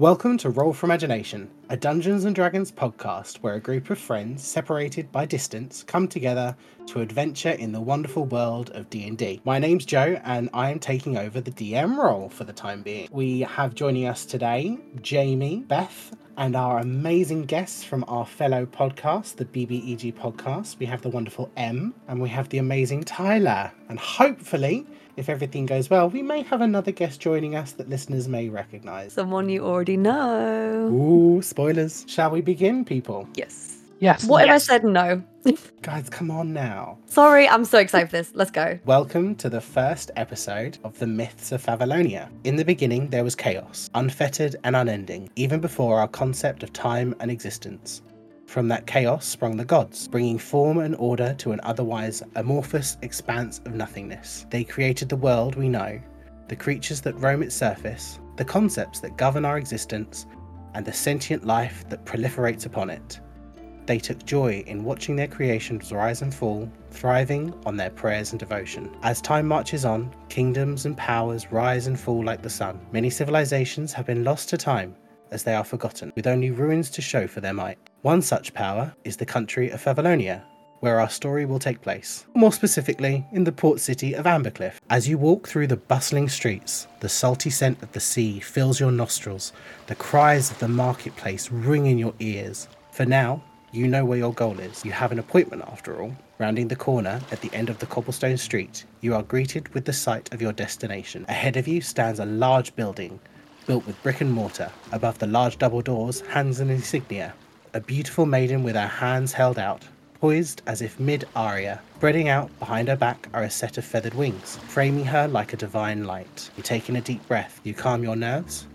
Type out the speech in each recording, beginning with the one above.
Welcome to Roll for Imagination, a Dungeons and Dragons podcast where a group of friends separated by distance come together to adventure in the wonderful world of D&D. My name's Joe and I am taking over the DM role for the time being. We have joining us today Jamie, Beth, and our amazing guests from our fellow podcast, the BBEG podcast. We have the wonderful Em and we have the amazing Tyler. And hopefully if everything goes well, we may have another guest joining us that listeners may recognize. Someone you already know. Ooh, spoilers. Shall we begin, people? Yes. Yes. What if I yes. said no? Guys, come on now. Sorry, I'm so excited for this. Let's go. Welcome to the first episode of the Myths of Favalonia. In the beginning, there was chaos, unfettered and unending, even before our concept of time and existence. From that chaos sprung the gods, bringing form and order to an otherwise amorphous expanse of nothingness. They created the world we know, the creatures that roam its surface, the concepts that govern our existence, and the sentient life that proliferates upon it. They took joy in watching their creations rise and fall, thriving on their prayers and devotion. As time marches on, kingdoms and powers rise and fall like the sun. Many civilizations have been lost to time as they are forgotten, with only ruins to show for their might. One such power is the country of Favalonia, where our story will take place, more specifically in the port city of Ambercliff. As you walk through the bustling streets, the salty scent of the sea fills your nostrils, the cries of the marketplace ring in your ears. For now, you know where your goal is. You have an appointment after all. Rounding the corner at the end of the cobblestone street, you are greeted with the sight of your destination. Ahead of you stands a large building, built with brick and mortar. Above the large double doors hangs an insignia, a beautiful maiden with her hands held out, poised as if mid aria. Spreading out behind her back are a set of feathered wings, framing her like a divine light. You take in a deep breath, you calm your nerves,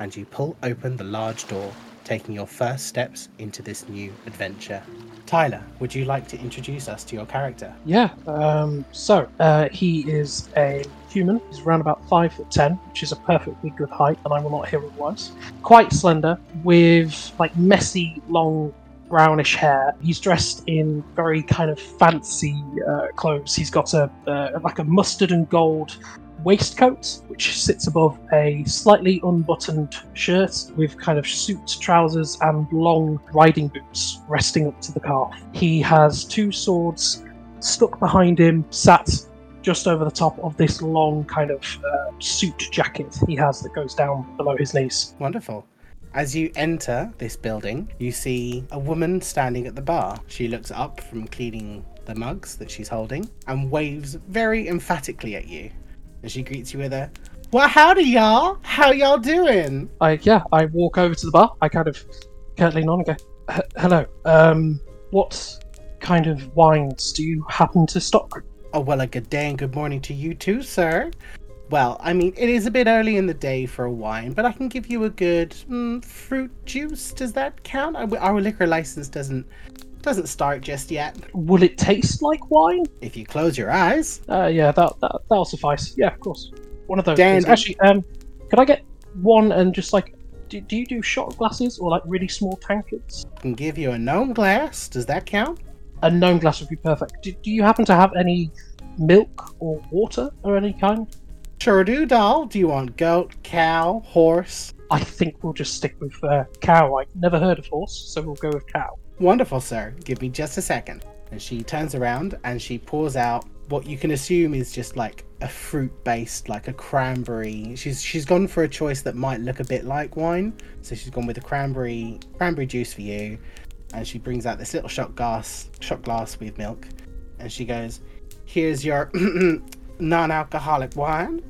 and you pull open the large door, taking your first steps into this new adventure. Tyler, would you like to introduce us to your character? Yeah. Um, so uh, he is a human. He's around about five foot ten, which is a perfectly good height, and I will not hear otherwise. Quite slender, with like messy, long brownish hair. He's dressed in very kind of fancy uh, clothes. He's got a uh, like a mustard and gold waistcoat, which sits above a slightly unbuttoned shirt with kind of suit trousers and long riding boots resting up to the calf. He has two swords stuck behind him, sat just over the top of this long kind of uh, suit jacket he has that goes down below his knees. Wonderful. As you enter this building, you see a woman standing at the bar. She looks up from cleaning the mugs that she's holding and waves very emphatically at you. And she greets you with a, Well, howdy, y'all. How y'all doing? I yeah, I walk over to the bar. I kind of lean on and go, "H- "Hello. Um, what kind of wines do you happen to stock?" Oh, well, a good day and good morning to you too, sir. Well, I mean, it is a bit early in the day for a wine, but I can give you a good mm, fruit juice. Does that count? Our our liquor license doesn't doesn't start just yet. Will it taste like wine? If you close your eyes, Uh, yeah, that, that that'll suffice. Yeah, of course. One of those. Things. Actually, um, could I get one and just like, do, do you do shot glasses or like really small tankards? I can give you a gnome glass. Does that count? A gnome glass would be perfect. Do, do you happen to have any milk or water or any kind? Sure do, doll. Do you want goat, cow, horse? I think we'll just stick with uh, cow. I've never heard of horse, so we'll go with cow. Wonderful, sir. Give me just a second. And she turns around and she pours out what you can assume is just like a fruit based, like a cranberry. She's she's gone for a choice that might look a bit like wine. So she's gone with a cranberry cranberry juice for you. And she brings out this little shot glass shot glass with milk. And she goes, Here's your non-alcoholic wine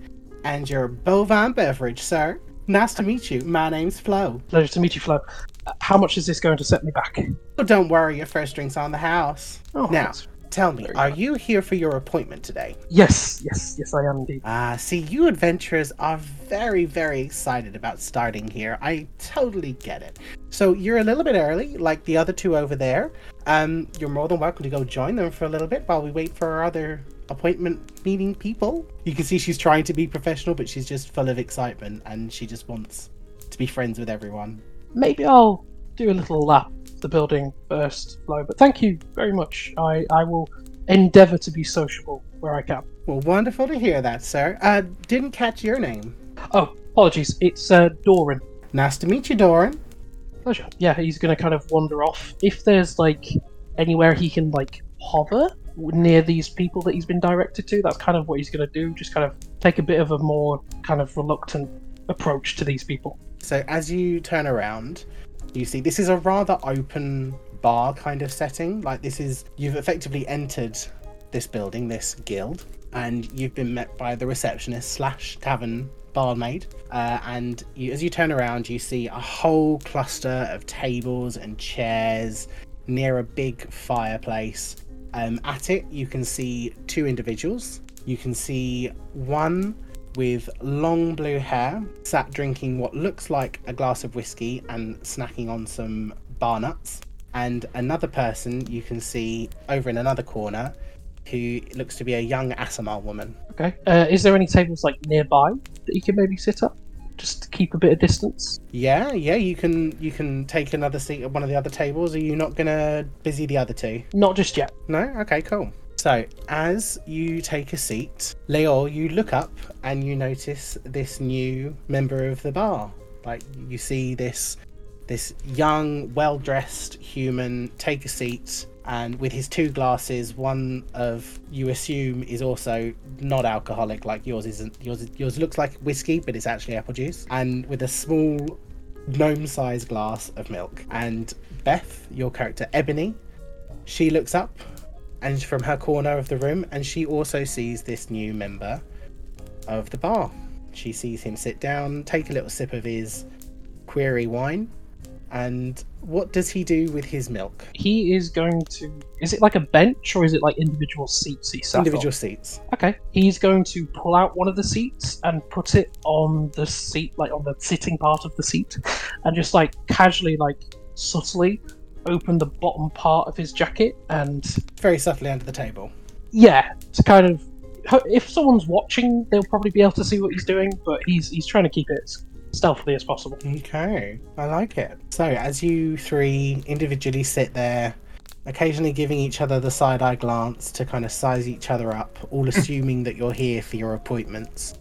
and your bovine beverage, sir. Nice to meet you. My name's Flo. Pleasure to meet you, Flo. Uh, how much is this going to set me back? Don't worry, your first drink's on the house. Oh, Now, thanks. Tell me, Very are you here for your appointment today? Yes, yes, yes, I am indeed. Ah, see, you adventurers are very, very excited about starting here. I totally get it. So you're a little bit early, like the other two over there. Um, you're more than welcome to go join them for a little bit while we wait for our other appointment meeting people. You can see she's trying to be professional, but she's just full of excitement and she just wants to be friends with everyone. Maybe I'll do a little lap of the building first, Flo. But thank you very much. I, I will endeavour to be sociable where I can. Well, wonderful to hear that, sir. Uh, didn't catch your name. Oh, apologies. It's uh, Doran. Nice to meet you, Doran. Pleasure. Yeah, he's gonna kind of wander off. If there's like anywhere he can like hover near these people that he's been directed to, that's kind of what he's gonna do. Just kind of take a bit of a more kind of reluctant approach to these people. So as you turn around, you see this is a rather open bar kind of setting. Like this is you've effectively entered this building, this guild, and you've been met by the receptionist slash tavern barmaid. Uh, and you, as you turn around, you see a whole cluster of tables and chairs near a big fireplace. Um, at it, you can see two individuals. You can see one with long blue hair, sat drinking what looks like a glass of whiskey and snacking on some bar nuts. And another person you can see over in another corner who looks to be a young Aasimar woman. Okay. Uh, is there any tables like nearby that you can maybe sit up, just to keep a bit of distance? Yeah, yeah, you can you can take another seat at one of the other tables. Are you not gonna busy the other two? Not just yet. No? Okay, cool. So, as you take a seat, Leor, you look up and you notice this new member of the bar. Like you see this this young, well-dressed human take a seat and with his two glasses, one of you assume is also not alcoholic like yours isn't. Yours yours looks like whiskey, but it's actually apple juice. And with a small gnome-sized glass of milk. And Beth, your character Ebony, she looks up and from her corner of the room and she also sees this new member of the bar. She sees him sit down, take a little sip of his query wine, and what does he do with his milk? He is going to. Is it like a bench or is it like individual seats he sat on? Individual seats. Okay. He's going to pull out one of the seats and put it on the seat, like on the sitting part of the seat, and just like casually, like subtly open the bottom part of his jacket and Very subtly under the table. yeah, to kind of. If someone's watching, they'll probably be able to see what he's doing, but he's he's trying to keep it as stealthily as possible. Okay, I like it. So, as you three individually sit there, occasionally giving each other the side eye glance to kind of size each other up, all assuming that you're here for your appointments,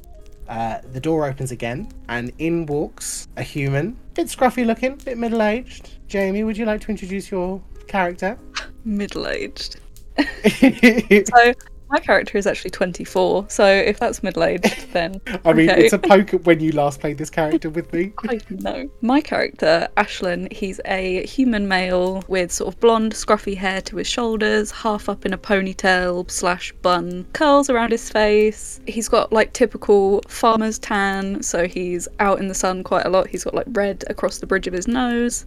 uh, the door opens again, and in walks a human, bit scruffy looking, bit middle aged. Jamie, would you like to introduce your character? Middle aged. So my character is actually 24. So if that's middle aged, then I mean, Okay. it's a poke at when you last played this character with me. I know. My character, Ashlan, he's a human male with sort of blonde, scruffy hair to his shoulders, half up in a ponytail slash bun, curls around his face. He's got like typical farmer's tan, so he's out in the sun quite a lot. He's got like red across the bridge of his nose,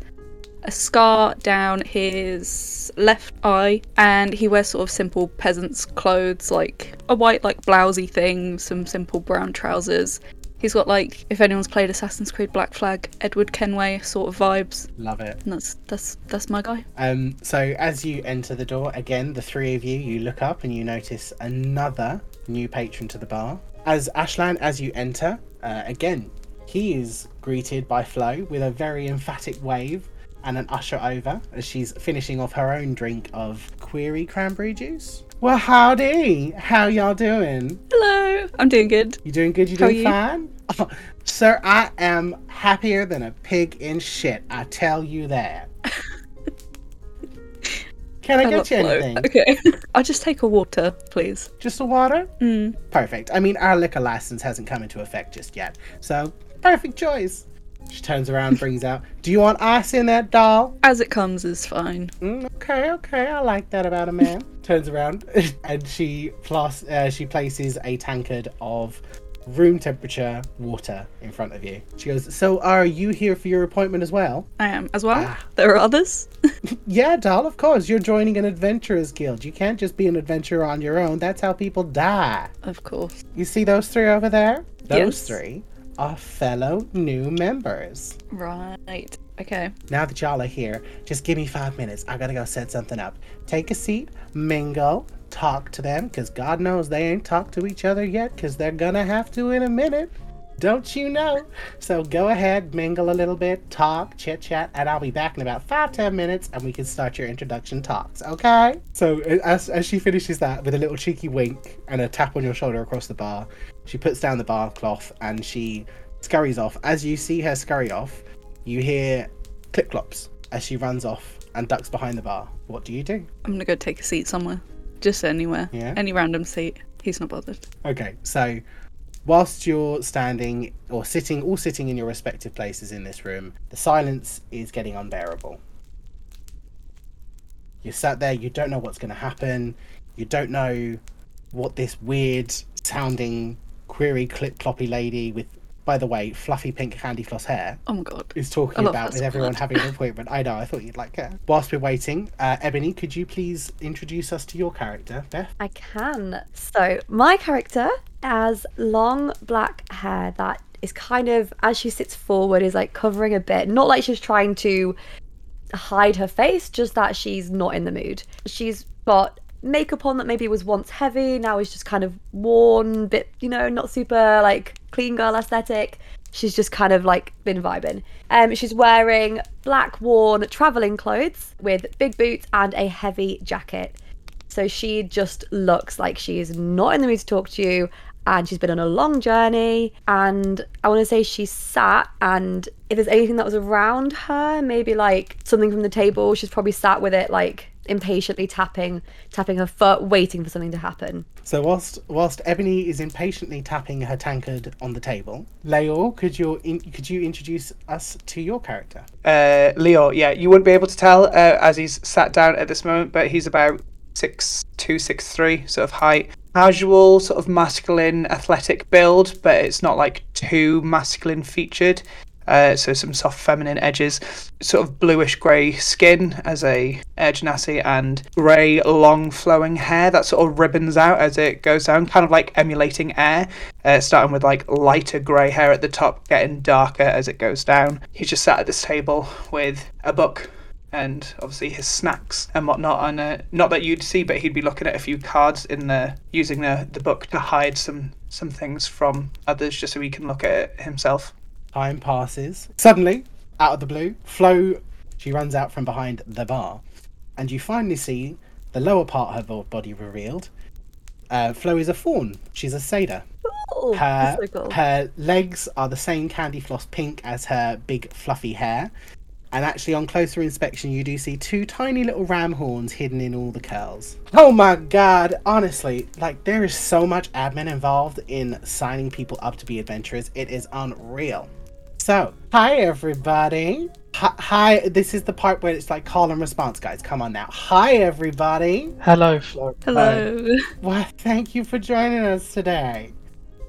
a scar down his left eye, and he wears sort of simple peasant's clothes, like a white, like blousey thing, some simple brown trousers. He's got like, if anyone's played Assassin's Creed Black Flag, Edward Kenway sort of vibes, Love it. and that's that's that's my guy. Um, so as you enter the door, again, the three of you, you look up and you notice another new patron to the bar. As Ashlan, as you enter, uh, again, he is greeted by Flo with a very emphatic wave and an usher over as she's finishing off her own drink of query cranberry juice. Well, howdy! How y'all doing? Hello, I'm doing good. You doing good? You How doing you? fine? Sir, I am happier than a pig in shit. I tell you that. Can I, get you Flo. anything? Okay, I'll just take a water, please. Just a water? Mm. Perfect. I mean, our liquor license hasn't come into effect just yet, so perfect choice. She turns around, brings out. Do you want ice in that doll? As it comes is fine. Mm, okay, okay, I like that about a man. turns around and she plus uh, she places a tankard of room temperature water in front of you. She goes, "So are you here for your appointment as well?" I am as well. Ah. There are others. Yeah, doll. Of course, you're joining an adventurers guild. You can't just be an adventurer on your own. That's how people die. of course. You see those three over there? Those Yes. three are fellow new members. Right. Okay. Now that y'all are here, just give me five minutes. I gotta go set something up. Take a seat, mingle, talk to them, because God knows they ain't talked to each other yet, because they're gonna have to in a minute. Don't you know? So go ahead, mingle a little bit, talk, chit chat, and I'll be back in about five, ten minutes and we can start your introduction talks, okay? So as, as she finishes that with a little cheeky wink and a tap on your shoulder across the bar, she puts down the bar cloth and she scurries off. As you see her scurry off, You hear clip clops as she runs off and ducks behind the bar. What do you do? I'm gonna go take a seat somewhere. Just anywhere. Yeah. Any random seat. He's not bothered. Okay, so whilst you're standing or sitting, all sitting in your respective places in this room, the silence is getting unbearable. You're sat there, you don't know what's going to happen, you don't know what this weird sounding, query clip cloppy lady with, by the way, fluffy pink candy floss hair Oh my god. is talking about her with everyone much. having an appointment. I know, I thought you'd like her. Whilst we're waiting, uh, Ebony, could you please introduce us to your character, Beth? I can. So, my character has long black hair that is kind of, as she sits forward, is like covering a bit. Not like she's trying to hide her face, just that she's not in the mood. She's got makeup on that maybe was once heavy, now is just kind of worn, bit, you know, not super like clean girl aesthetic. She's just kind of like been vibing. Um, she's wearing black worn traveling clothes with big boots and a heavy jacket. So she just looks like she is not in the mood to talk to you and she's been on a long journey. And I want to say she sat, and if there's anything that was around her, maybe like something from the table, she's probably sat with it like impatiently tapping tapping her foot waiting for something to happen So whilst whilst Ebony is impatiently tapping her tankard on the table, Leor could you in, could you introduce us to your character? Uh, Leor, yeah, you wouldn't be able to tell uh, as he's sat down at this moment, but he's about six two, six three, sort of height. Casual, sort of masculine, athletic build, but it's not like too masculine featured. Uh, so some soft feminine edges, sort of bluish grey skin as a air genasi, and grey long flowing hair that sort of ribbons out as it goes down, kind of like emulating air. Uh, starting with like lighter grey hair at the top, getting darker as it goes down. He's just sat at this table with a book and obviously his snacks and whatnot. And uh, not that you'd see, but he'd be looking at a few cards in the using the, the book to hide some some things from others, just so he can look at it himself. Time passes. Suddenly, out of the blue, Flo she runs out from behind the bar, and you finally see the lower part of her body revealed. Uh, Flo is a faun. She's a satyr. oh Her that's so cool her legs are the same candy floss pink as her big fluffy hair. And actually, on closer inspection, you do see two tiny little ram horns hidden in all the curls. Oh my god, honestly, like, there is so much admin involved in signing people up to be adventurers. It is unreal. So, hi everybody. Hi, hi, this is the part where it's like call and response, guys. Come on now. Hi everybody. Hello, Flo. Hello. Well, thank you for joining us today.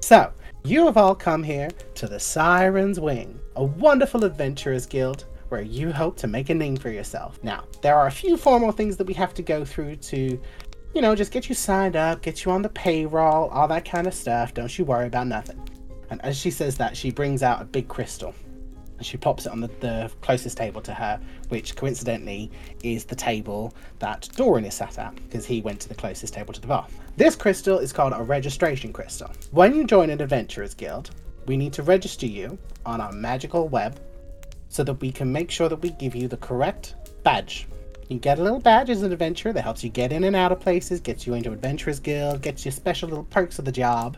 So, you have all come here to the Siren's Wing, a wonderful adventurers guild where you hope to make a name for yourself. Now, there are a few formal things that we have to go through to, you know, just get you signed up, get you on the payroll, all that kind of stuff. Don't you worry about nothing. And as she says that, she brings out a big crystal and she pops it on the, the closest table to her, which coincidentally is the table that Doran is sat at, because he went to the closest table to the bar. This crystal is called a registration crystal. When you join an adventurers guild, we need to register you on our magical web so that we can make sure that we give you the correct badge. You get a little badge as an adventurer that helps you get in and out of places, gets you into Adventurers Guild, gets you special little perks of the job.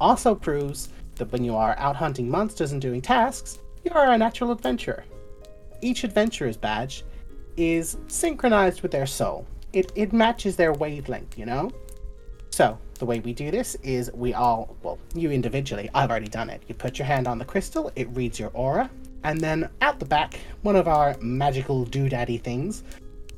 Also proves that when you are out hunting monsters and doing tasks, you are a natural adventurer. Each adventurer's badge is synchronized with their soul. It, it matches their wavelength, you know? So, the way we do this is we all, well, you individually, I've already done it. You put your hand on the crystal, it reads your aura, and then out the back, one of our magical doodaddy things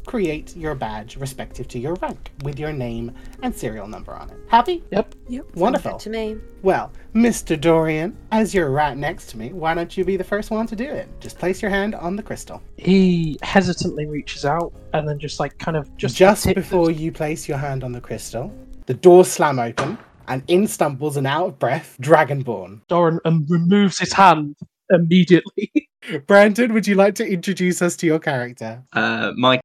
create your badge respective to your rank with your name and serial number on it. Happy? Yep. Yep. Wonderful. to me Well, Mr. Dorian, as you're right next to me, why don't you be the first one to do it? Just place your hand on the crystal. He hesitantly reaches out and then just like kind of just Just tip- before you place your hand on the crystal, the doors slam open, and in stumbles an out of breath Dragonborn. Doran um, removes his hand immediately. Brandon, would you like to introduce us to your character? Uh, my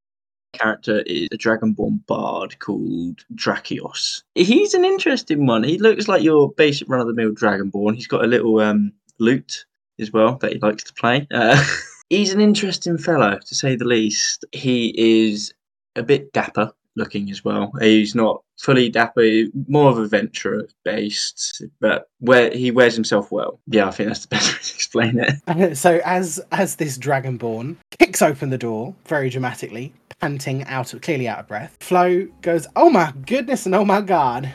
character is a dragonborn bard called Drakios. He's an interesting one. He looks like your basic run of the mill dragonborn. He's got a little um, lute as well that he likes to play. Uh, he's an interesting fellow, to say the least. He is a bit dapper. Looking as well. He's not fully dapper, more of a venturer based, but where he wears himself well. Yeah, I think that's the best way to explain it. so as as this dragonborn kicks open the door very dramatically, panting out of clearly out of breath, Flo goes, "Oh my goodness and oh my god,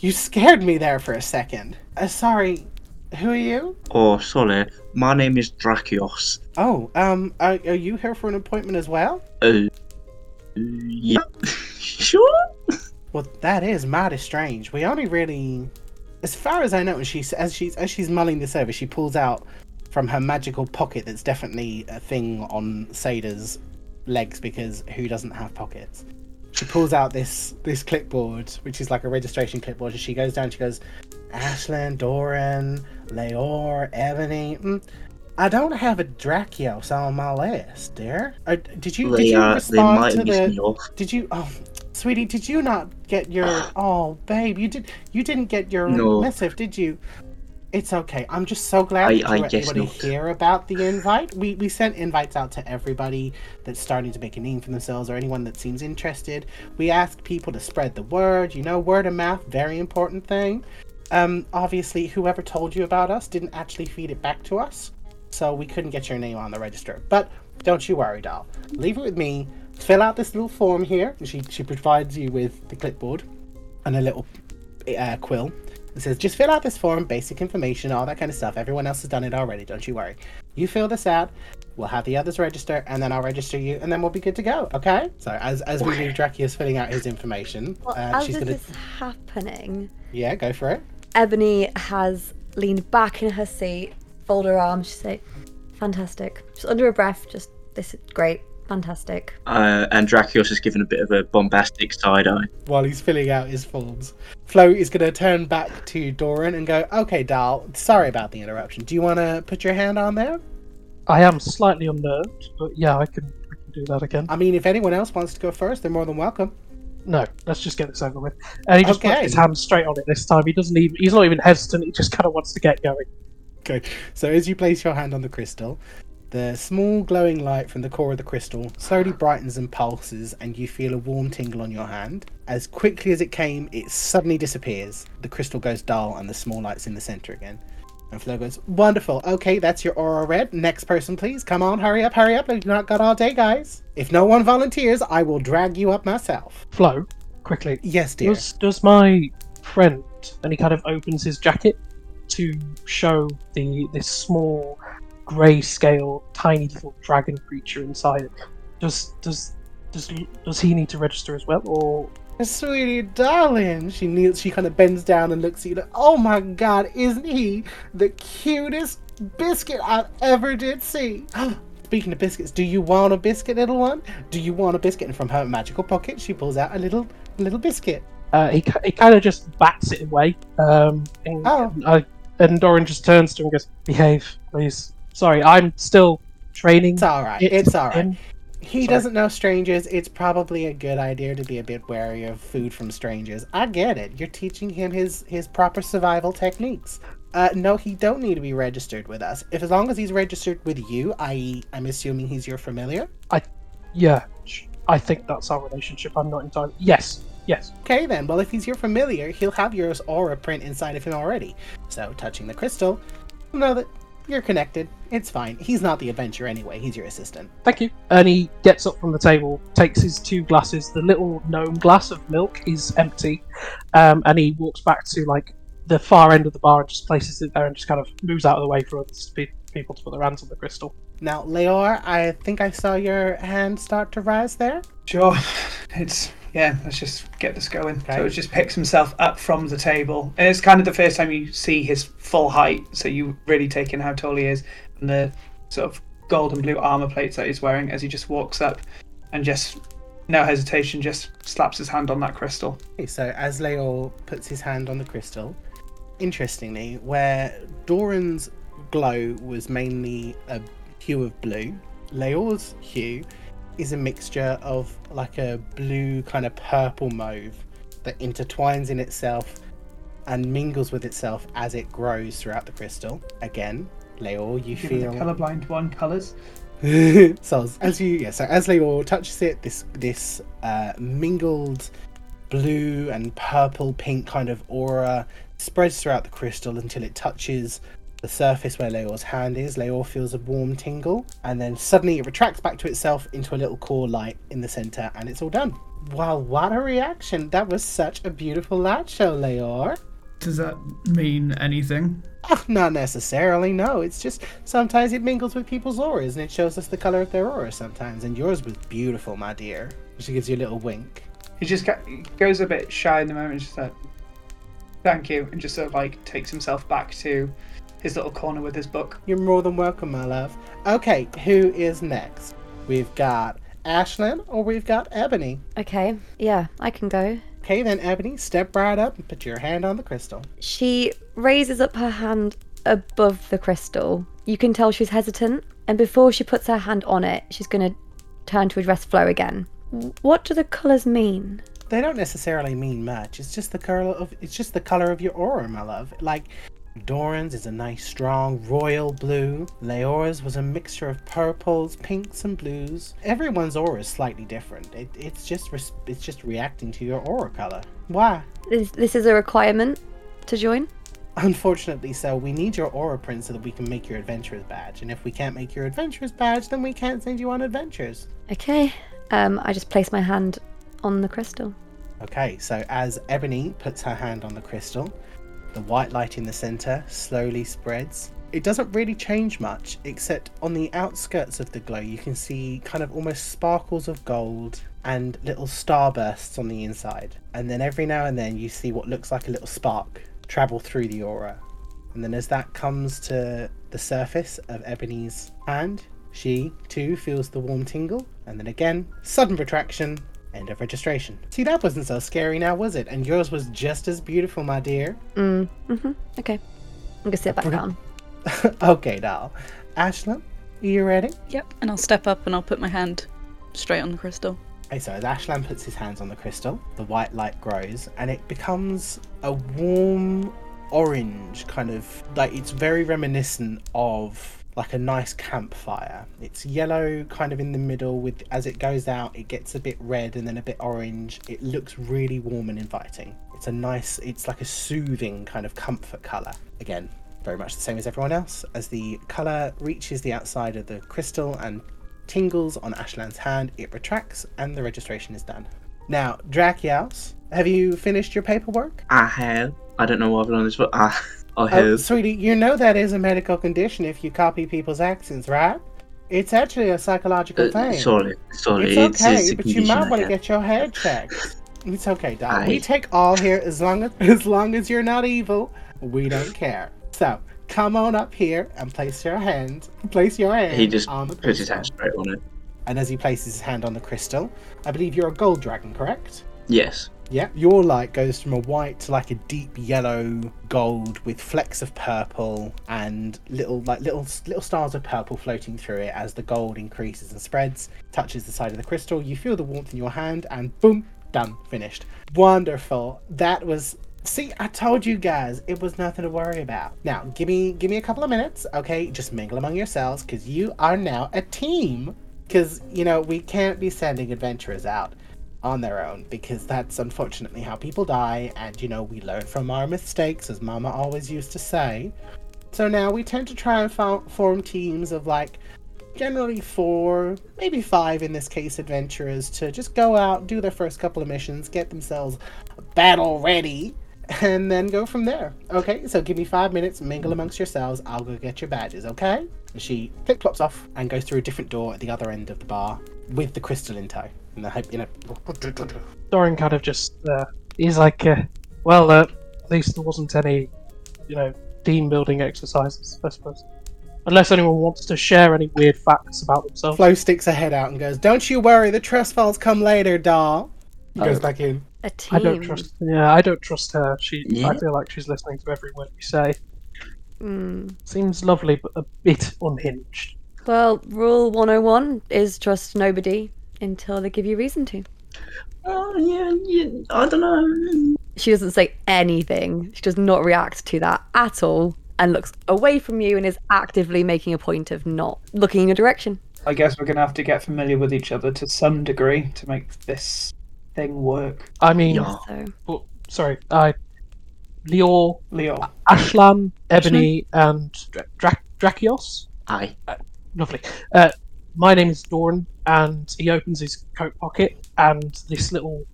you scared me there for a second. Uh, sorry, who are you? Oh, sorry, my name is Drakios. Oh, um, are, are you here for an appointment as well? Uh, yeah, sure. Well, that is mighty strange. We only really, as far as I know, and she as she's as she's mulling this over, she pulls out from her magical pocket that's definitely a thing on satyr's legs because who doesn't have pockets? She pulls out this this clipboard, which is like a registration clipboard, and she goes down. She goes, Ashlan, Doran, Leor, Ebony. Mm, I don't have a Drakios on my list, dear. Uh, did you did you uh, they respond might to the? off. Did you? Oh, sweetie, did you not get your? Oh, babe, you did. You didn't get your No. missive, did you? It's okay. I'm just so glad I- that you I were able to hear about the invite. We we sent invites out to everybody that's starting to make a name for themselves or anyone that seems interested. We asked people to spread the word. You know, word of mouth, very important thing. Um, obviously, whoever told you about us didn't actually feed it back to us, so we couldn't get your name on the register. But don't you worry, doll. Leave it with me. Fill out this little form here. She she provides you with the clipboard and a little uh, quill. It says just fill out this form, basic information, all that kind of stuff. Everyone else has done it already. Don't you worry. You fill this out. We'll have the others register, and then I'll register you, and then we'll be good to go. Okay? So as as we leave Drakios filling out his information, Well, uh, she's this gonna is happening, yeah go for it. Ebony has leaned back in her seat, fold her arms, she say, "Fantastic." Just under her breath, just this is great, fantastic. Uh, and Drakios has given a bit of a bombastic side eye. while he's filling out his forms. Flo is going to turn back to Doran and go, Okay, Dal, sorry about the interruption. Do you want to put your hand on there? I am slightly unnerved, but yeah, I can, I can do that again. I mean, if anyone else wants to go first, they're more than welcome. No, let's just get this over with. And he just puts his hand straight on it this time. He doesn't even. He's not even hesitant. He just kind of wants to get going. Okay, so as you place your hand on the crystal, the small glowing light from the core of the crystal slowly brightens and pulses, and you feel a warm tingle on your hand. As quickly as it came, it suddenly disappears. The crystal goes dull, and the small light's in the center again. And Flo goes, Wonderful. Okay, that's your aura red. Next person, please. Come on, hurry up, hurry up. We've not got all day, guys. If no one volunteers, I will drag you up myself. Flo, quickly. Yes, dear. Does does my friend? And he kind of opens his jacket to show the this small grey scale, tiny little dragon creature inside it. Does does does does he need to register as well, or Sweetie darling, she kneels. She kind of bends down and looks at you. Like, oh my God, isn't he the cutest biscuit I've ever did see? Speaking of biscuits, do you want a biscuit, little one? Do you want a biscuit? And from her magical pocket, she pulls out a little little biscuit. uh, he he kind of just bats it away? Um, and, Oh. I, and Doran just turns to him and goes, "Behave, please." Sorry, I'm still training. It's all right. It's all right. He Sorry. doesn't know strangers. It's probably a good idea to be a bit wary of food from strangers. I get it. You're teaching him his his proper survival techniques. Uh, no, he don't need to be registered with us. If as long as he's registered with you, i.e., I'm assuming he's your familiar. I, yeah, I think that's our relationship. I'm not entirely. Yes, yes. Okay then. Well, if he's your familiar, he'll have your aura print inside of him already. So touching the crystal, know that you're connected. It's fine. He's not the adventurer anyway. He's your assistant. Thank you. And he gets up from the table, takes his two glasses. The little gnome glass of milk is empty, um, and he walks back to like the far end of the bar and just places it there and just kind of moves out of the way for other pe- people to put their hands on the crystal. Now, Leor, I think I saw your hand start to rise there. Sure. It's yeah. Let's just get this going. Okay. So it just picks himself up from the table, and it's kind of the first time you see his full height. So you really take in how tall he is, and the sort of gold and blue armor plates that he's wearing as he just walks up, and just no hesitation, just slaps his hand on that crystal. Okay, so as Leor puts his hand on the crystal, interestingly, where Doran's glow was mainly a hue of blue, Leor's hue is a mixture of like a blue kind of purple mauve that intertwines in itself and mingles with itself as it grows throughout the crystal. Again, Leor, you Giving feel the colorblind one colors. so as you yeah, so as Leor touches it, this this uh, mingled blue and purple pink kind of aura spreads throughout the crystal until it touches the surface where Leor's hand is. Leor feels a warm tingle, and then suddenly it retracts back to itself into a little core light in the center, and it's all done. Wow, what a reaction! That was such a beautiful light show, Leor. Does that mean anything? Oh, not necessarily, no. It's just sometimes it mingles with people's auras and it shows us the color of their aura sometimes. And yours was beautiful, my dear. She gives you a little wink. He just ga- he goes a bit shy in the moment, just like, thank you, and just sort of like takes himself back to his little corner with his book. You're more than welcome, my love. Okay, who is next? We've got Ashlan or we've got Ebony. Okay, yeah, I can go. Okay, then Ebony, step right up and put your hand on the crystal. She raises up her hand above the crystal. You can tell she's hesitant, and before she puts her hand on it, she's going to turn to address Flo again. What do the colours mean? They don't necessarily mean much. It's just the color of it's just the color of your aura, my love. Like Doran's is a nice strong royal blue. Leora's was a mixture of purples, pinks, and blues. Everyone's aura is slightly different. It, it's just res- it's just reacting to your aura color. Why? This, this is a requirement to join? Unfortunately, so we need your aura print so that we can make your adventurer's badge. And if we can't make your adventurer's badge, then we can't send you on adventures. Okay. Um, I just place my hand on the crystal. Okay, so as Ebony puts her hand on the crystal, the white light in the center slowly spreads. It doesn't really change much, except on the outskirts of the glow, you can see kind of almost sparkles of gold and little starbursts on the inside. And then every now and then, you see what looks like a little spark travel through the aura. And then, as that comes to the surface of Ebony's hand, she too feels the warm tingle. And then again, sudden retraction, End of registration. See, that wasn't so scary now, was it? And yours was just as beautiful, my dear. Mm, hmm Okay. I'm gonna sit back Brilliant. down. okay, doll. Ashlan, are you ready? Yep. And I'll step up and I'll put my hand straight on the crystal. Okay, so as Ashlan puts his hands on the crystal, the white light grows and it becomes a warm orange, kind of like it's very reminiscent of like a nice campfire. It's yellow kind of in the middle with as it goes out it gets a bit red and then a bit orange. It looks really warm and inviting. It's a nice it's like a soothing kind of comfort color. Again, very much the same as everyone else. As the color reaches the outside of the crystal and tingles on Ashlan's hand, it retracts and the registration is done. Now, Drakios, have you finished your paperwork? I have. I don't know why I've done this, but I, I Oh, sweetie, you know that is a medical condition if you copy people's accents, right? It's actually a psychological Uh, thing. sorry, sorry. It's okay, a but you might want to get your head checked. It's okay, doll. We take all here as long as as long as you're not evil. We don't care. So come on up here and place your hand. Place your hand. He just on the puts his hand straight on it. And as he places his hand on the crystal, I believe you're a gold dragon, correct? Yes. Yeah, your light goes from a white to like a deep yellow gold with flecks of purple and little like little little stars of purple floating through it as the gold increases and spreads, touches the side of the crystal. You feel the warmth in your hand, and boom, done, finished. Wonderful. That was. See, I told you guys it was nothing to worry about. Now, give me give me a couple of minutes, okay? Just mingle among yourselves, because you are now a team. Because you know we can't be sending adventurers out on their own because that's unfortunately how people die and you know we learn from our mistakes as mama always used to say. So now we tend to try and fo- form teams of like generally four maybe five in this case adventurers to just go out do their first couple of missions get themselves battle ready and then go from there. Okay so give me five minutes mingle amongst yourselves i'll go get your badges okay? And she flip flops off and goes through a different door at the other end of the bar with the crystal in tow and the hope you know Doran kind of just uh, he's like, uh, well, uh, at least there wasn't any, you know, team building exercises, I suppose. Unless anyone wants to share any weird facts about themselves. Flo sticks her head out and goes, Don't you worry, the trust falls come later, doll. He goes Oh. back in. A team. I don't trust. Yeah, I don't trust her. She. Yeah. I feel like she's listening to every word we say. Mm. Seems lovely, but a bit unhinged. Well, rule 101 is trust nobody until they give you reason to. Oh yeah, yeah. I don't know. She doesn't say anything. She does not react to that at all and looks away from you and is actively making a point of not looking in your direction. I guess we're gonna have to get familiar with each other to some degree to make this thing work. I mean, Yeah. So oh, sorry, I, Lior, Leo. Ashlan, Ebony, and Dra- Dra- Drakios. Aye. Lovely. Uh, my name is Doran, and he opens his coat pocket, and this little,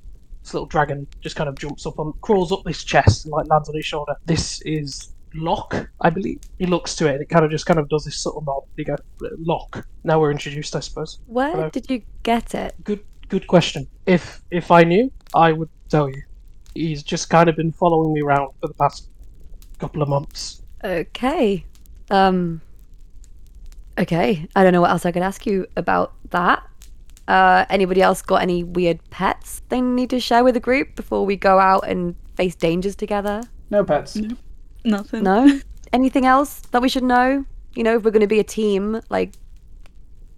this little dragon just kind of jumps up on, crawls up this chest, and like lands on his shoulder. This is Lock, I believe. He looks to it, and it kind of just kind of does this subtle nod. He goes, Lock. Now we're introduced, I suppose. where Hello. did you get it? Good, good question. If if I knew, I would tell you. He's just kind of been following me around for the past couple of months. Okay. Um. Okay. I don't know what else I could ask you about that. Uh, anybody else got any weird pets they need to share with the group before we go out and face dangers together? No pets. Nothing. No. Anything else that we should know? You know, if we're going to be a team, like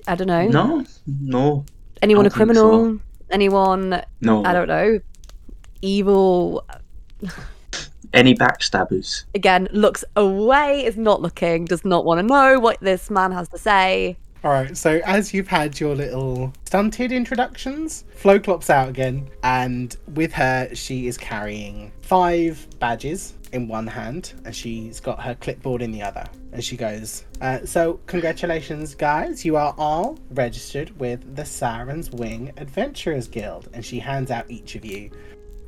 I don't know. No, no, Anyone a don't think criminal? Anyone no. I don't know. Evil. Any backstabbers? Again, looks away. Is not looking. Does not want to know what this man has to say. All right, so as you've had your little stunted introductions, Flo clops out again, and with her, she is carrying five badges in one hand, and she's got her clipboard in the other. And she goes, uh, So, congratulations, guys. You are all registered with the Sirens Wing Adventurers Guild. And she hands out each of you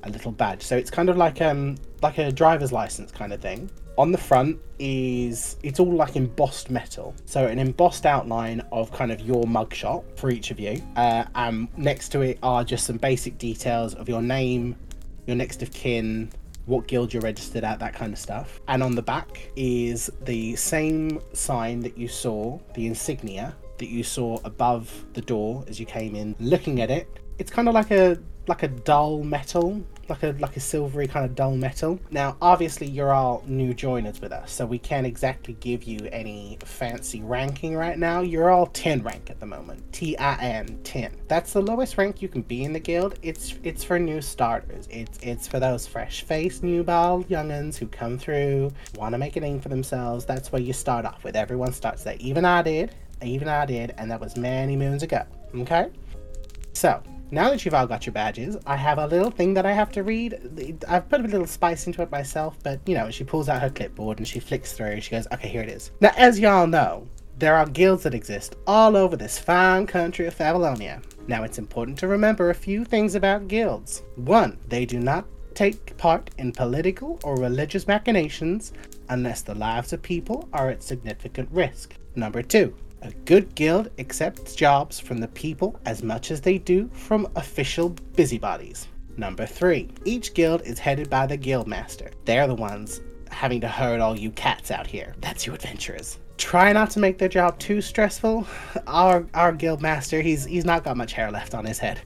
a little badge. So it's kind of like um like a driver's license kind of thing. On the front is it's all like embossed metal. So an embossed outline of kind of your mugshot for each of you. Uh, and next to it are just some basic details of your name, your next of kin, what guild you're registered at, that kind of stuff. And on the back is the same sign that you saw, the insignia that you saw above the door as you came in. Looking at it, it's kind of like a like a dull metal, like a like a silvery kind of dull metal. Now, obviously, you're all new joiners with us, so we can't exactly give you any fancy ranking right now. You're all 10 rank at the moment, T I N 10. That's the lowest rank you can be in the guild. It's it's for new starters. It's it's for those fresh-faced new bald youngins who come through, want to make a name for themselves. That's where you start off with. Everyone starts there. Even I did. Even I did, and that was many moons ago. Okay. So, now that you've all got your badges, I have a little thing that I have to read. I've put a little spice into it myself, but you know, she pulls out her clipboard and she flicks through she goes, okay, here it is. Now, as y'all know, there are guilds that exist all over this fine country of Favalonia. Now, it's important to remember a few things about guilds. One, they do not take part in political or religious machinations unless the lives of people are at significant risk. Number two, a good guild accepts jobs from the people as much as they do from official busybodies. Number three, each guild is headed by the guild master. They're the ones having to herd all you cats out here. That's you adventurers. Try not to make their job too stressful. Our our guild master, he's he's not got much hair left on his head.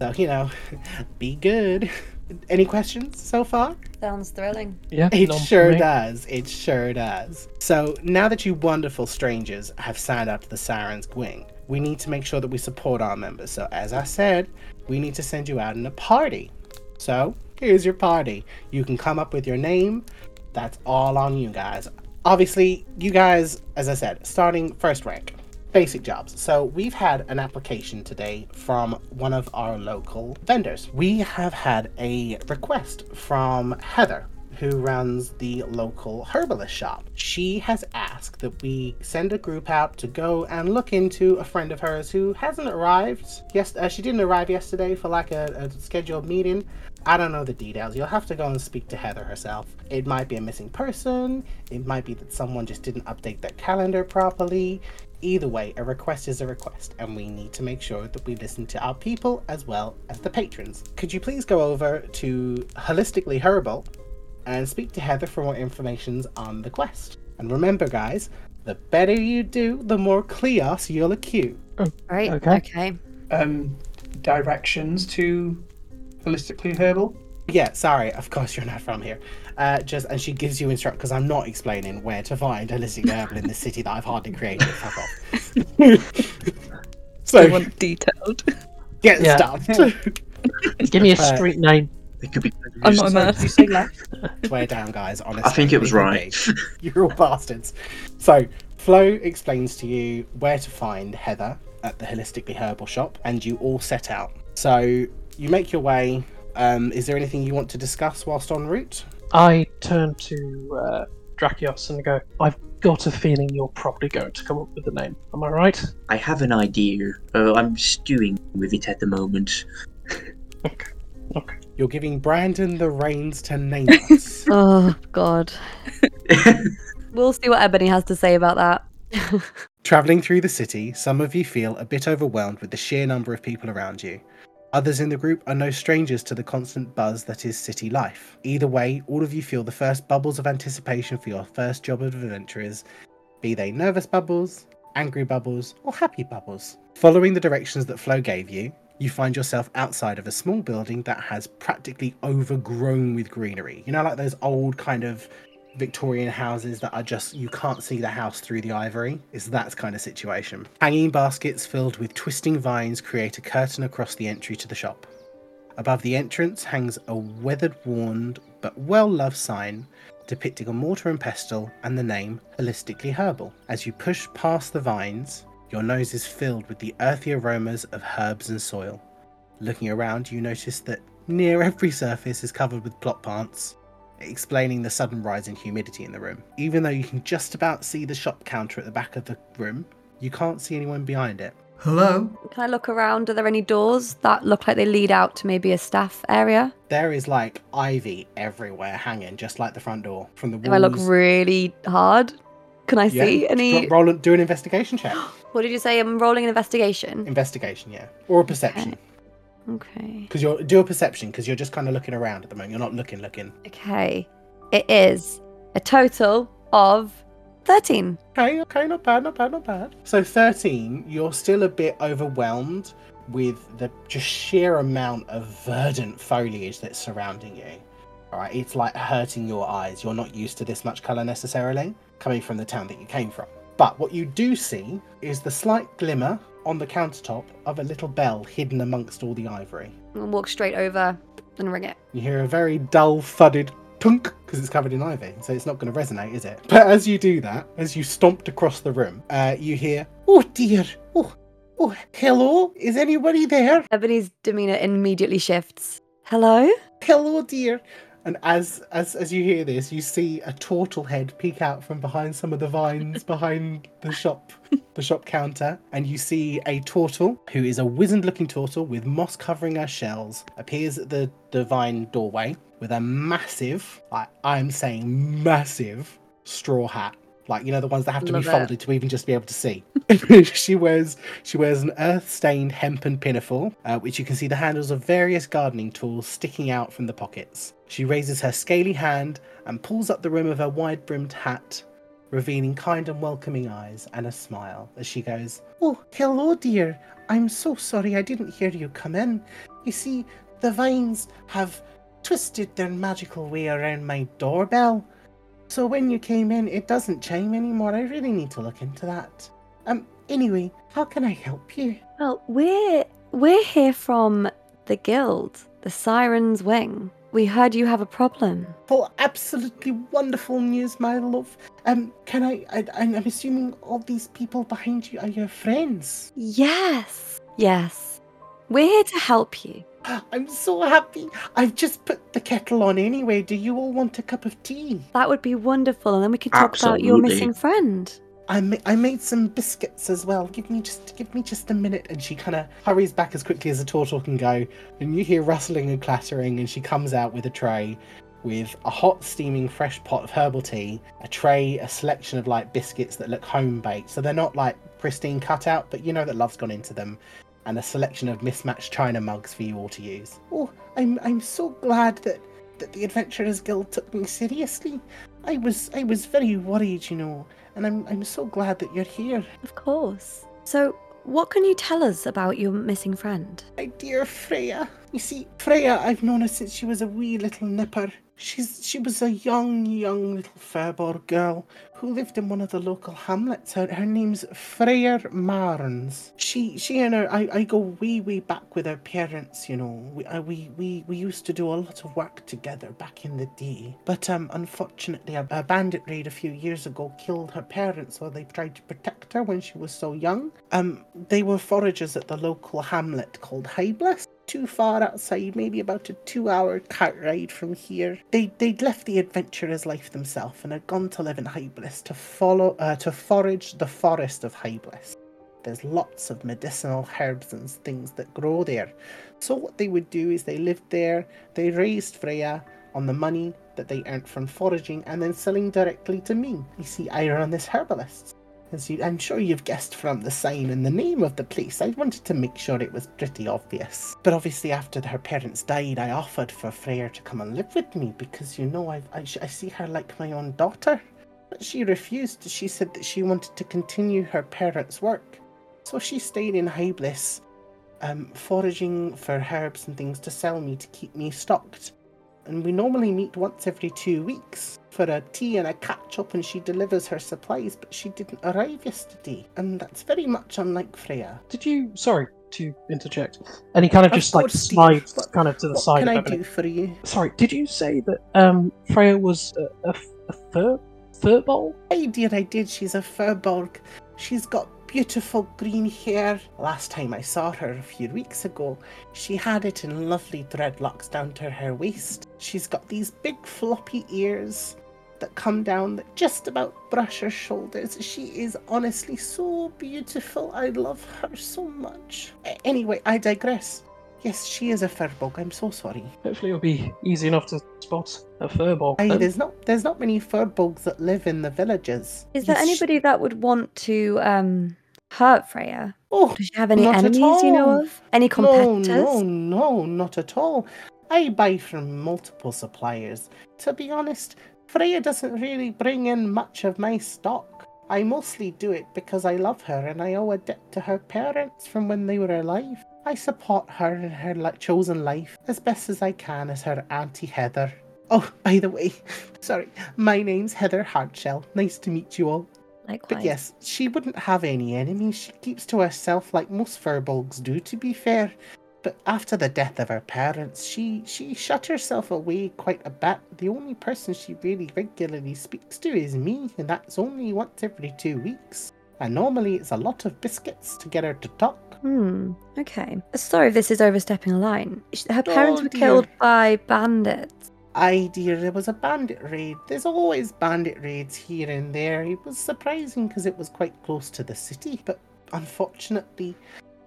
So, you know, be good. Any questions so far? Sounds thrilling. Yeah, It sure does. It sure does. So now that you wonderful strangers have signed up to the Sirens Wing, we need to make sure that we support our members. So as I said, we need to send you out in a party. So here's your party. You can come up with your name. That's all on you guys. Obviously, you guys, as I said, starting first rank. Basic jobs. So we've had an application today from one of our local vendors. We have had a request from Heather, who runs the local herbalist shop. She has asked that we send a group out to go and look into a friend of hers who hasn't arrived. Yes, uh, she didn't arrive yesterday for like a, a scheduled meeting. I don't know the details. You'll have to go and speak to Heather herself. It might be a missing person. It might be that someone just didn't update their calendar properly. Either way, a request is a request, and we need to make sure that we listen to our people as well as the patrons. Could you please go over to Holistically Herbal and speak to Heather for more information on the quest? And remember, guys, the better you do, the more Kleos you'll accrue. Right. Okay. Okay. Um, directions to holistically herbal. Yeah, sorry, of course you're not from here. Uh, just and she gives you instruct because I'm not explaining where to find holistic herbal in the city that I've hardly created. Fuck off. I so want detailed. get Yeah. stuffed. Give me a Uh, street name. It could be. I'm not a man. Did you say left? Swear down, guys. Honestly, I think it was right. You're all bastards. So Flo explains to you where to find Heather at the Holistically Herbal shop, and you all set out. So you make your way. Um, is there anything you want to discuss whilst en route? I turn to uh, Drakios and go, I've got a feeling you're probably going to come up with the name. Am I right? I have an idea. Uh, I'm stewing with it at the moment. Okay. Okay. You're giving Brandon the reins to name us. Oh God. We'll see what Ebony has to say about that. Travelling through the city, some of you feel a bit overwhelmed with the sheer number of people around you. Others in the group are no strangers to the constant buzz that is city life. Either way, all of you feel the first bubbles of anticipation for your first job of adventurers, be they nervous bubbles, angry bubbles, or happy bubbles. Following the directions that Flo gave you, you find yourself outside of a small building that has practically overgrown with greenery. You know, like those old kind of Victorian houses that are just you can't see the house through the ivory. It's that kind of situation. Hanging baskets filled with twisting vines create a curtain across the entry to the shop. Above the entrance hangs a weathered worn but well loved sign depicting a mortar and pestle and the name Holistically Herbal. As you push past the vines, your nose is filled with the earthy aromas of herbs and soil. Looking around, you notice that near every surface is covered with plot plants, explaining the sudden rise in humidity in the room. Even though you can just about see the shop counter at the back of the room, you can't see anyone behind it. Hello? Can I look around? Are there any doors that look like they lead out to maybe a staff area? There is like ivy everywhere hanging, just like the front door from the walls. If I look really hard, can I Yeah. see any? Ro- Roll, do an investigation check. What did you say? I'm rolling an investigation. investigation, yeah, or a perception. Okay. Because you're do a perception because you're just kind of looking around at the moment. You're not looking, looking. Okay. It is a total of 13. Okay, okay, not bad, not bad, not bad. So 13, you're still a bit overwhelmed with the just sheer amount of verdant foliage that's surrounding you. Alright, it's like hurting your eyes. You're not used to this much colour necessarily, coming from the town that you came from. But what you do see is the slight glimmer on the countertop of a little bell hidden amongst all the ivory. I'll walk straight over and ring it. You hear a very dull, thudded tunk because it's covered in ivy, so it's not going to resonate, is it? But as you do that, as you stomped across the room, uh, you hear, "Oh dear, oh, oh, hello, is anybody there? Ebony's demeanor immediately shifts. Hello? Hello, dear." And as as as you hear this, you see a turtle head peek out from behind some of the vines behind the shop, the shop counter, and you see a turtle who is a wizened-looking turtle with moss covering her shells appears at the divine doorway with a massive, like I'm saying, massive straw hat. Like you know the ones that have to Love be it. folded to even just be able to see. she wears she wears an earth-stained hempen pinafore, uh, which you can see the handles of various gardening tools sticking out from the pockets. She raises her scaly hand and pulls up the rim of her wide-brimmed hat, revealing kind and welcoming eyes and a smile as she goes, "Oh, hello, dear. I'm so sorry I didn't hear you come in. You see, the vines have twisted their magical way around my doorbell." So when you came in, it doesn't chime anymore. I really need to look into that. Um, anyway, how can I help you? Well, we're we're here from the guild, the Siren's Wing. We heard you have a problem. For absolutely wonderful news, my love. Um, can I, I I'm assuming all these people behind you are your friends. Yes. Yes. We're here to help you. I'm so happy. I've just put the kettle on anyway. Do you all want a cup of tea? That would be wonderful, and then we could talk about your missing friend. I, ma- I made some biscuits as well. Give me just give me just a minute. And she kind of hurries back as quickly as a turtle can go. And you hear rustling and clattering. And she comes out with a tray with a hot, steaming, fresh pot of herbal tea, a tray, a selection of like biscuits that look home baked. So they're not like pristine cutout, but you know that love's gone into them. And a selection of mismatched china mugs for you all to use. Oh, I'm I'm so glad that that the Adventurers Guild took me seriously. I was I was very worried, you know and I'm I'm so glad that you're here. Of course. So, what can you tell us about your missing friend? My dear Freya. You see, Freya, I've known her since she was a wee little nipper. She's she was a young, young little Furbolg girl who lived in one of the local hamlets. Her, her name's Freya Marns. She she and her I, I go way way back with her parents. You know, we, I, we we we used to do a lot of work together back in the day. But um, unfortunately, a, a bandit raid a few years ago killed her parents while they tried to protect her when she was so young. Um, they were foragers at the local hamlet called Hybless too far outside, maybe about a two-hour cart ride from here. They they'd left the adventurer's life themselves and had gone to live in Hybliss to follow uh, to forage the forest of Hybliss. There's lots of medicinal herbs and things that grow there. So what they would do is they lived there, they raised Freya on the money that they earned from foraging and then selling directly to me. You see, I run this herbalist. As you, I'm sure you've guessed from the sign and the name of the place, I wanted to make sure it was pretty obvious. But obviously, after her parents died, I offered for Freya to come and live with me because, you know, I, I, I see her like my own daughter. But she refused. She said that she wanted to continue her parents' work. So she stayed in Hybliss, um, foraging for herbs and things to sell me to keep me stocked. And we normally meet once every two weeks for a tea and a catch up, and she delivers her supplies, but she didn't arrive yesterday. And that's very much unlike Freya. Did you? Sorry to interject. And he kind of Of just like slides What- kind of to the What side. can of I do for you? Sorry, did you say that um Freya was a, a, a fur fur bowl? Hey dear, I did. She's a Furbolg. She's got beautiful green hair. Last time I saw her a few weeks ago, she had it in lovely dreadlocks down to her waist. She's got these big floppy ears that come down that just about brush her shoulders. She is honestly so beautiful. I love her so much. Anyway, I digress. Yes, she is a Furbolg. I'm so sorry. Hopefully, it'll be easy enough to spot a fur bowl. Aye, there's not there's not many Furbolgs that live in the villages. Is there Yes, she- anybody that would want to um hurt Freya? Oh, Does she have any Not at enemies you know of? Any competitors? No, no, no, not at all. I buy from multiple suppliers. To be honest, Freya doesn't really bring in much of my stock. I mostly do it because I love her and I owe a debt to her parents from when they were alive. I support her in her li- chosen life as best as I can as her Auntie Heather. Oh, by the way, sorry, my name's Heather Hardshell. Nice to meet you all. Likewise. But yes, she wouldn't have any enemies. She keeps to herself like most Furbolgs do, to be fair. But after the death of her parents, she she shut herself away quite a bit. The only person she really regularly speaks to is me, and that's only once every two weeks. And normally it's a lot of biscuits to get her to talk. Hmm. Okay. Sorry if this is overstepping a line. Her parents Oh, were killed by bandits. Aye, dear, there was a bandit raid. There's always bandit raids here and there. It was surprising because it was quite close to the city, but unfortunately,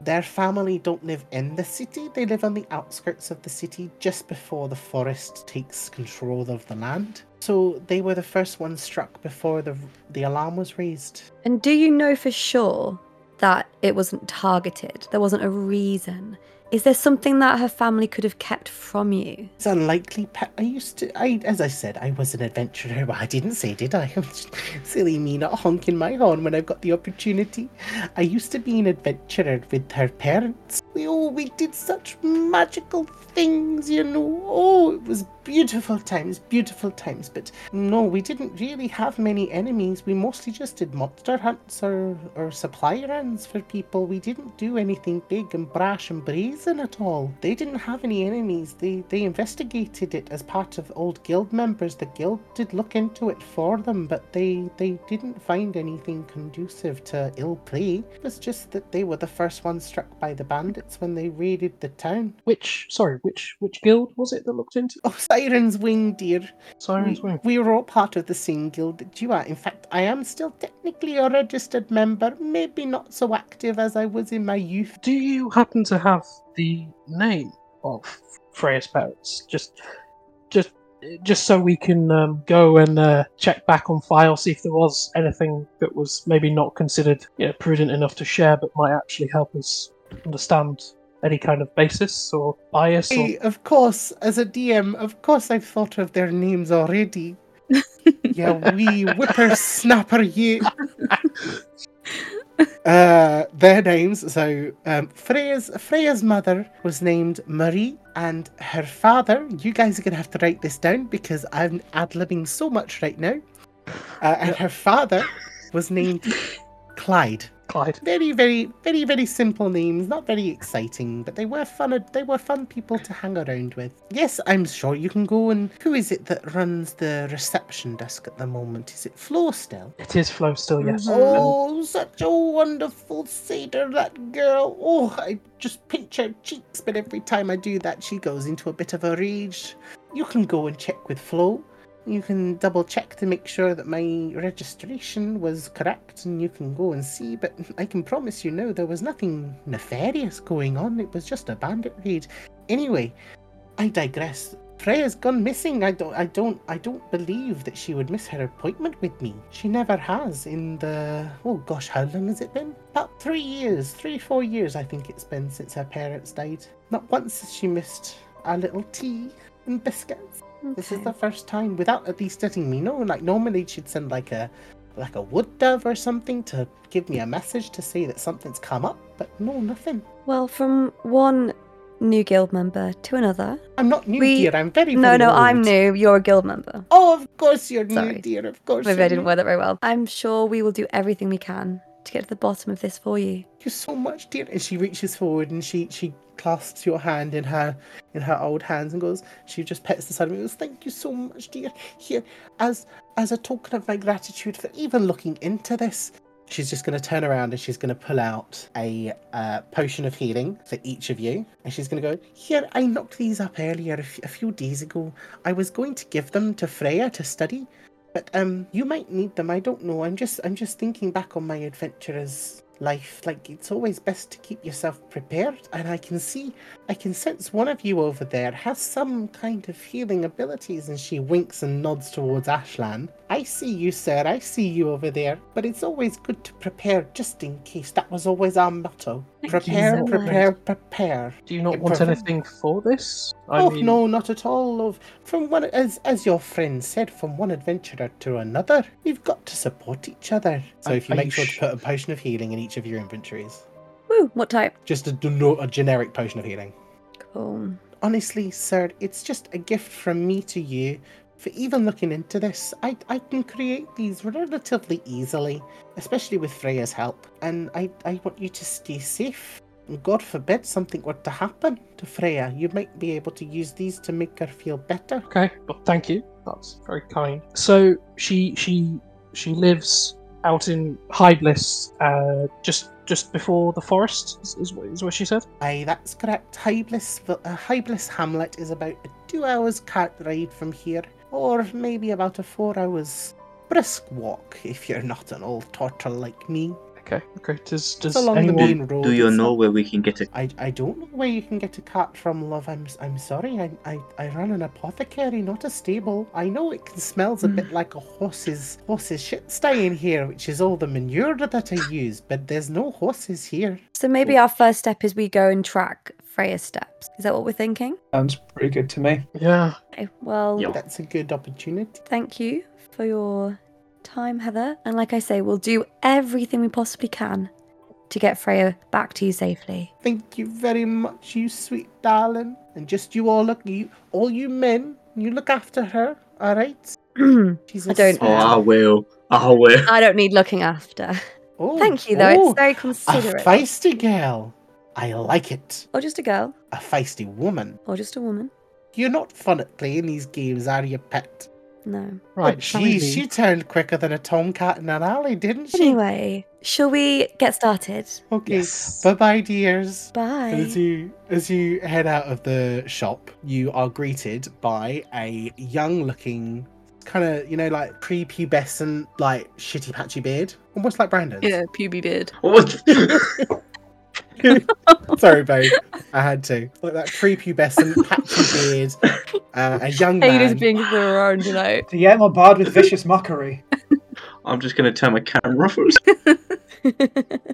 their family don't live in the city. They live on the outskirts of the city just before the forest takes control of the land. So they were the first ones struck before the the alarm was raised. And do you know for sure that it wasn't targeted? There wasn't a reason. Is there something that her family could have kept from you? It's unlikely. Pe- I used to. I, as I said, I was an adventurer. Well, I didn't say, did I? Silly me, not honking my horn when I've got the opportunity. I used to be an adventurer with her parents. We oh, we did such magical things, you know. Oh, it was beautiful times, beautiful times. But no, we didn't really have many enemies. We mostly just did monster hunts or or supply runs for people. We didn't do anything big and brash and brazen at all. They didn't have any enemies. They they investigated it as part of old guild members. The guild did look into it for them, but they they didn't find anything conducive to ill play. It was just that they were the first ones struck by the bandits when they raided the town. Which sorry, which which guild was it that looked into Oh, Siren's Wing, dear. Siren's we, Wing? we were all part of the same guild that you are. In fact, I am still technically a registered member, maybe not so active as I was in my youth. Do you happen to have the name of Freya's parents? Just, just, just so we can um, go and uh, check back on file, see if there was anything that was maybe not considered you know, prudent enough to share, but might actually help us understand any kind of basis or bias. Or... Hey, of course, as a DM, of course I've thought of their names already. yeah, wee whippersnapper, you. Uh, their names. So um, Freya's Freya's mother was named Marie, and her father. You guys are gonna have to write this down because I'm ad libbing so much right now. Uh, and her father was named Clyde. Clyde. Very, very, very, very simple names. Not very exciting, but they were fun. They were fun people to hang around with. Yes, I'm sure you can go and. Who is it that runs the reception desk at the moment? Is it Flo still? It is Flo still, yes. Mm-hmm. Oh, such a wonderful satyr, that girl. Oh, I just pinch her cheeks, but every time I do that, she goes into a bit of a rage. You can go and check with Flo. You can double check to make sure that my registration was correct, and you can go and see. But I can promise you now, there was nothing nefarious going on. It was just a bandit raid. Anyway, I digress. Freya's gone missing. I don't I don't I don't believe that she would miss her appointment with me. She never has in the oh gosh, how long has it been? About three years, three, four years I think it's been since her parents died. Not once has she missed a little tea and biscuits. This is the first time without at least letting me know. Like normally she'd send like a like a wood dove or something to give me a message to say that something's come up, but no, nothing. Well, from one new guild member to another. I'm not new, We- dear. I'm very, new. No, very no, I'm new. You're a guild member. Oh, of course you're new, dear. Of course. Maybe I didn't new. word that very well. I'm sure we will do everything we can to get to the bottom of this for you. Thank you so much, dear. And she reaches forward and she she clasps your hand in her in her old hands and goes. She just pets the side of me. and Goes, thank you so much, dear. Here, as as a token of my gratitude for even looking into this. She's just going to turn around and she's going to pull out a uh, potion of healing for each of you. And she's going to go, Here, I knocked these up earlier a, f- a few days ago. I was going to give them to Freya to study, but um, you might need them. I don't know. I'm just, I'm just thinking back on my adventurer's life. Like it's always best to keep yourself prepared. And I can see, I can sense one of you over there has some kind of healing abilities. And she winks and nods towards Ashlan. I see you, sir. I see you over there. But it's always good to prepare, just in case. That was always our motto. Thank prepare, so prepare, prepare. Do you not want prevent- anything for this? I oh mean, no, not at all. Love. From one, as as your friend said, from one adventurer to another, we've got to support each other. So Are- if you are make you sure sh- to put a potion of healing in each of your inventories, Woo! What type? just a, a generic potion of healing. Cool. Honestly, sir, it's just a gift from me to you. For even looking into this, I I can create these relatively easily, especially with Freya's help. And I I want you to stay safe. God forbid something were to happen to Freya, you might be able to use these to make her feel better. Okay, well, thank you. That's very kind. So she she she lives out in High Bliss, uh, just just before the forest. Is, is, what- is what she said. Aye, that's correct. Highbliss, uh, Highbliss Hamlet is about a two hours cart ride from here, or maybe about a four hours brisk walk if you're not an old turtle like me. Okay, okay. Does does along anyone? the main road. Do you know where we can get a? I, I don't know where you can get a cart from, love. I'm s- I'm sorry. I, I, I run an apothecary, not a stable. I know it can smells a bit hmm. like a horse's horse's shit sty in here, which is all the manure that I use. But there's no horses here. So maybe our first step is we go and track Freya's steps. Is that what we're thinking? Sounds pretty good to me. Yeah. Okay, well, Yeah. That's a good opportunity. thank you for your time, Heather. And like I say, we'll do everything we possibly can to get Freya back to you safely. Thank you very much, you sweet darling. And just you all look you all you men, you look after her, alright? I She's I don't- Oh, I will. I will. don't need looking after. Oh, Thank you, though. oh, It's very a considerate. feisty girl. I like it. Or just a girl, A feisty woman. or just a woman. You're not fun at playing these games, are you, pet? No. Right. oh, shall she turned quicker than a tomcat in an alley, didn't she? Anyway, shall we get started? Okay. Yes. Bye bye, dears. Bye. And as you as you head out of the shop, you are greeted by a young looking kind of, you know, like prepubescent, like shitty patchy beard. Almost like Brandon's. Yeah, puby beard. What? Sorry, babe. I had to. Like that prepubescent patchy beard. Uh, a young Hate is man. being thrown tonight. Guillermo Bard with vicious mockery. I'm just going to turn my camera off.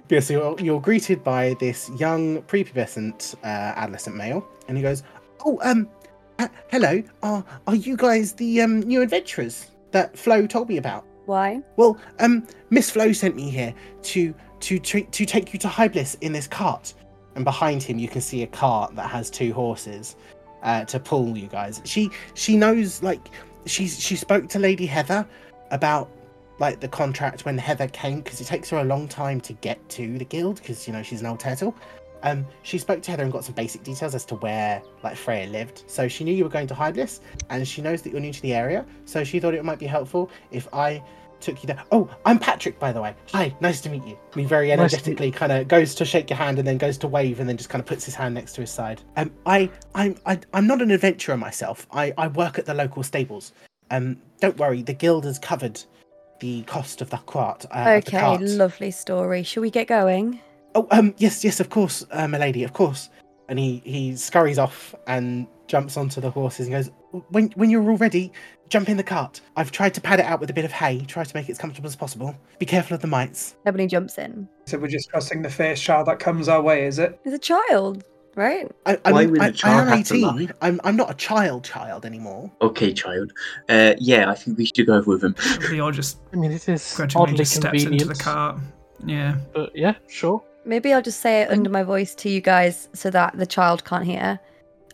Yeah, so you're, you're greeted by this young prepubescent uh, adolescent male, and he goes, "Oh, um, uh, hello. Are are you guys the um new adventurers that Flo told me about?" Why? Well, um, Miss Flo sent me here to to to, take you to Hyblis in this cart. And behind him, you can see a cart that has two horses uh, to pull you guys. She she knows like she's she spoke to Lady Heather about like the contract when Heather came because it takes her a long time to get to the guild because you know she's an old turtle. Um, she spoke to Heather and got some basic details as to where like Freya lived. So she knew you were going to Hyblis, and she knows that you're new to the area. So she thought it might be helpful if I took you there. Oh, I'm Patrick, by the way. Hi, nice to meet you. He very Nice energetically kind of goes to shake your hand and then goes to wave and then just kind of puts his hand next to his side. Um, I, I'm, I, I'm not an adventurer myself. I, I work at the local stables. Um, don't worry, the guild has covered the cost of the cart. Uh, the okay, cart. lovely story. Shall we get going? Oh, um, yes, yes, of course, uh, my lady, of course. And he he scurries off and jumps onto the horses and goes, "When when you're all ready, jump in the cart. I've tried to pad it out with a bit of hay, try to make it as comfortable as possible. Be careful of the mites." Nobody jumps in. So we're just trusting the first child that comes our way, is it? He's a child, right? I, I Why mean, would a I, I child am have to lie? eighteen. I'm I'm not a child child anymore. Okay, child. Uh, yeah, I think we should go with him. Leor just I mean, it is grudgingly oddly just steps convenient. into the cart. Yeah. But yeah, sure. Maybe I'll just say it under my voice to you guys so that the child can't hear.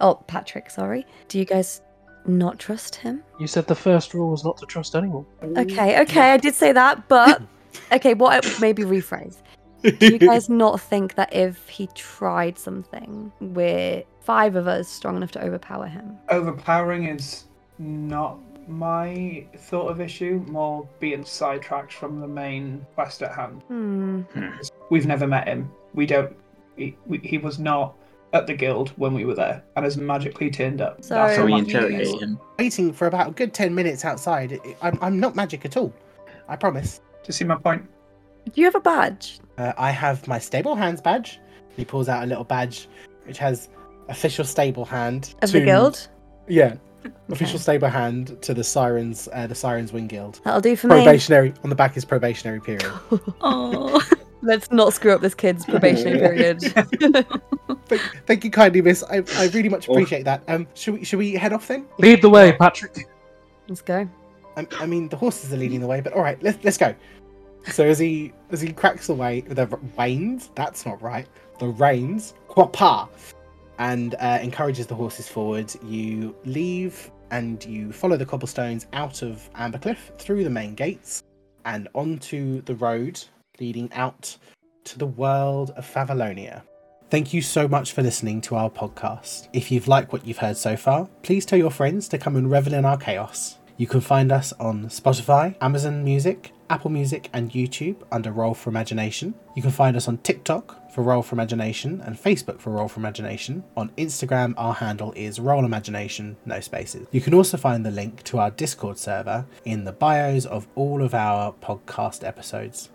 Oh, Patrick, sorry. Do you guys not trust him? You said the first rule was not to trust anyone. Okay, okay, I did say that, but okay, what maybe rephrase. Do you guys not think that if he tried something, we're five of us strong enough to overpower him? Overpowering is not my thought of issue, more being sidetracked from the main quest at hand. Hmm. We've never met him. We don't. He, we, he was not at the guild when we were there, and has magically turned up. So- That's So all we interrogate him. Waiting for about a good ten minutes outside. I- I'm I'm not magic at all. I promise. Do you see my point? Do you have a badge? Uh, I have my stable hands badge. He pulls out a little badge which has official stable hand Of the guild? Yeah, official stable hand to the sirens, uh, the Sirens Wing Guild. That'll do for me. Probationary on the back is probationary period. Oh, Let's not screw up this kid's probationary period. thank, thank you kindly, Miss. I, I really much appreciate that. Um, should we should we head off then? Lead the way, Patrick. Let's go. I, I mean, the horses are leading the way, but all right, let's let's go. So as he as he cracks away the r- reins, that's not right. The reins, quapa, and uh, encourages the horses forward. You leave and you follow the cobblestones out of Ambercliff through the main gates and onto the road leading out to the world of Favalonia. Thank you so much for listening to our podcast. If you've liked what you've heard so far, please tell your friends to come and revel in our chaos. You can find us on Spotify, Amazon Music, Apple Music, and YouTube under Roll for Imagination. You can find us on TikTok for Roll for Imagination and Facebook for Roll for Imagination. On Instagram, our handle is Roll Imagination, no spaces. You can also find the link to our Discord server in the bios of all of our podcast episodes.